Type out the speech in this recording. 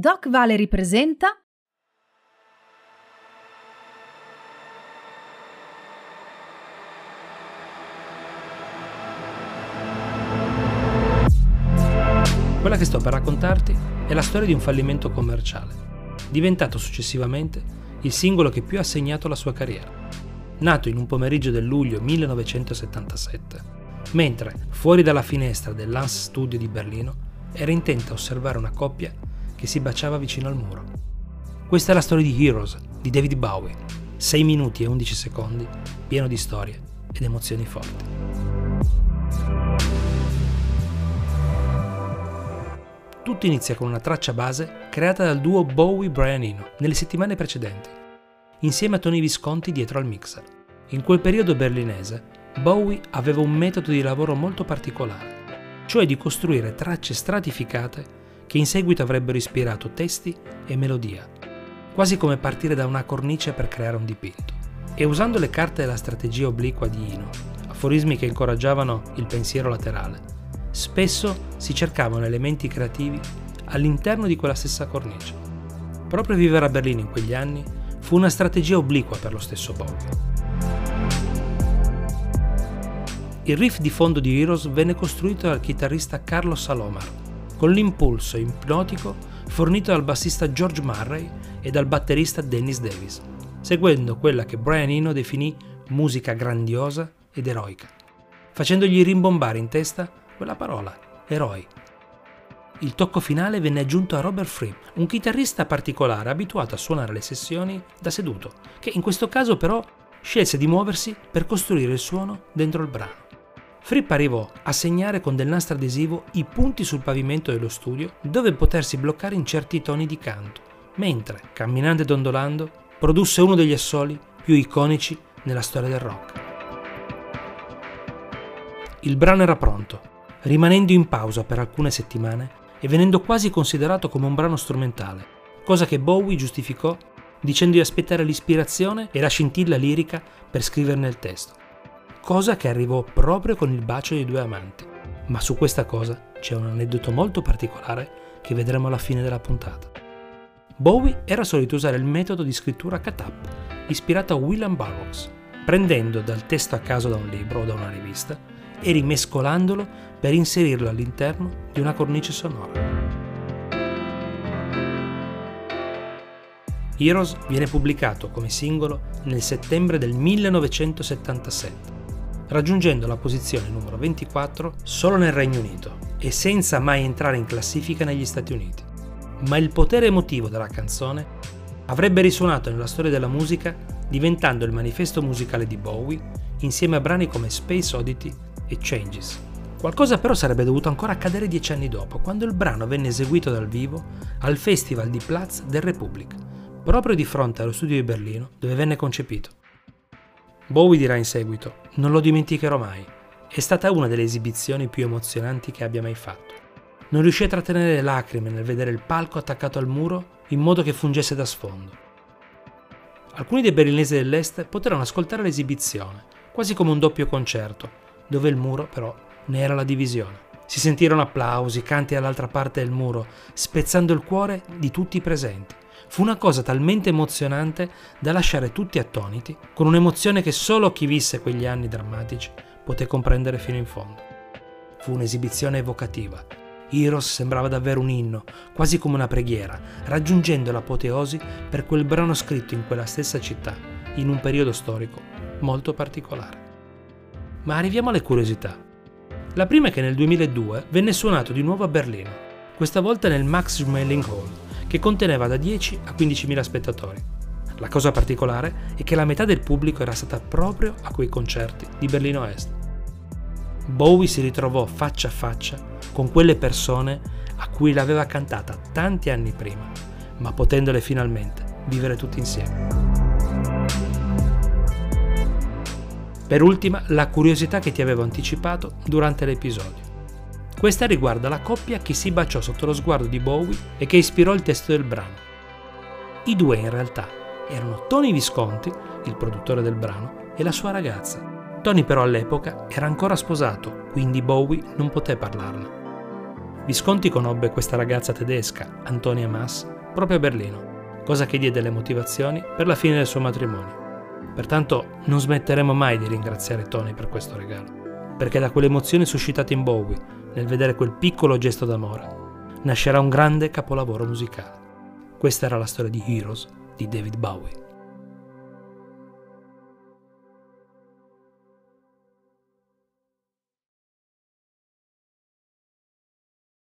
Doc Valery presenta Quella che sto per raccontarti è la storia di un fallimento commerciale, diventato successivamente il singolo che più ha segnato la sua carriera. Nato in un pomeriggio del luglio 1977, mentre fuori dalla finestra del Lance Studio di Berlino era intenta a osservare una coppia che si baciava vicino al muro. Questa è la storia di Heroes di David Bowie, 6 minuti e 11 secondi, pieno di storie ed emozioni forti. Tutto inizia con una traccia base creata dal duo Bowie-Brian Eno nelle settimane precedenti, insieme a Tony Visconti dietro al mixer. In quel periodo berlinese, Bowie aveva un metodo di lavoro molto particolare, cioè di costruire tracce stratificate che in seguito avrebbero ispirato testi e melodia, quasi come partire da una cornice per creare un dipinto. E usando le carte della strategia obliqua di Eno, aforismi che incoraggiavano il pensiero laterale, spesso si cercavano elementi creativi all'interno di quella stessa cornice. Proprio vivere a Berlino in quegli anni fu una strategia obliqua per lo stesso Bowie. Il riff di fondo di Heroes venne costruito dal chitarrista Carlo Salomar, con l'impulso ipnotico fornito dal bassista George Murray e dal batterista Dennis Davis, seguendo quella che Brian Eno definì musica grandiosa ed eroica, facendogli rimbombare in testa quella parola, eroi. Il tocco finale venne aggiunto a Robert Fripp, un chitarrista particolare abituato a suonare le sessioni da seduto, che in questo caso però scelse di muoversi per costruire il suono dentro il brano. Fripp arrivò a segnare con del nastro adesivo i punti sul pavimento dello studio dove potersi bloccare in certi toni di canto, mentre, camminando e dondolando, produsse uno degli assoli più iconici nella storia del rock. Il brano era pronto, rimanendo in pausa per alcune settimane e venendo quasi considerato come un brano strumentale, cosa che Bowie giustificò dicendo di aspettare l'ispirazione e la scintilla lirica per scriverne il testo, cosa che arrivò proprio con il bacio dei due amanti. Ma su questa cosa c'è un aneddoto molto particolare che vedremo alla fine della puntata. Bowie era solito usare il metodo di scrittura cut-up, ispirato a William Burroughs, prendendo dal testo a caso da un libro o da una rivista e rimescolandolo per inserirlo all'interno di una cornice sonora. Heroes viene pubblicato come singolo nel settembre del 1977, raggiungendo la posizione numero 24 solo nel Regno Unito e senza mai entrare in classifica negli Stati Uniti. Ma il potere emotivo della canzone avrebbe risuonato nella storia della musica diventando il manifesto musicale di Bowie insieme a brani come Space Oddity e Changes. Qualcosa però sarebbe dovuto ancora accadere dieci anni dopo, quando il brano venne eseguito dal vivo al Festival di Platz der Republik, proprio di fronte allo studio di Berlino dove venne concepito. Bowie dirà in seguito, non lo dimenticherò mai, è stata una delle esibizioni più emozionanti che abbia mai fatto. Non riuscì a trattenere le lacrime nel vedere il palco attaccato al muro in modo che fungesse da sfondo. Alcuni dei berlinesi dell'Est poterono ascoltare l'esibizione, quasi come un doppio concerto, dove il muro però ne era la divisione. Si sentirono applausi, canti dall'altra parte del muro, spezzando il cuore di tutti i presenti. Fu una cosa talmente emozionante da lasciare tutti attoniti, con un'emozione che solo chi visse quegli anni drammatici poté comprendere fino in fondo. Fu un'esibizione evocativa. Heroes sembrava davvero un inno, quasi come una preghiera, raggiungendo l'apoteosi per quel brano scritto in quella stessa città, in un periodo storico molto particolare. Ma arriviamo alle curiosità. La prima è che nel 2002 venne suonato di nuovo a Berlino, questa volta nel Max Schmeling Hall, che conteneva da 10 a 15.000 spettatori. La cosa particolare è che la metà del pubblico era stata proprio a quei concerti di Berlino Est. Bowie si ritrovò faccia a faccia con quelle persone a cui l'aveva cantata tanti anni prima, ma potendole finalmente vivere tutti insieme. Per ultima, la curiosità che ti avevo anticipato durante l'episodio. Questa riguarda la coppia che si baciò sotto lo sguardo di Bowie e che ispirò il testo del brano. I due in realtà erano Tony Visconti, il produttore del brano, e la sua ragazza. Tony però all'epoca era ancora sposato, quindi Bowie non poté parlarne. Visconti conobbe questa ragazza tedesca, Antonia Maas, proprio a Berlino, cosa che diede le motivazioni per la fine del suo matrimonio. Pertanto non smetteremo mai di ringraziare Tony per questo regalo, perché da quelle emozioni suscitate in Bowie nel vedere quel piccolo gesto d'amore nascerà un grande capolavoro musicale. Questa era la storia di Heroes di David Bowie.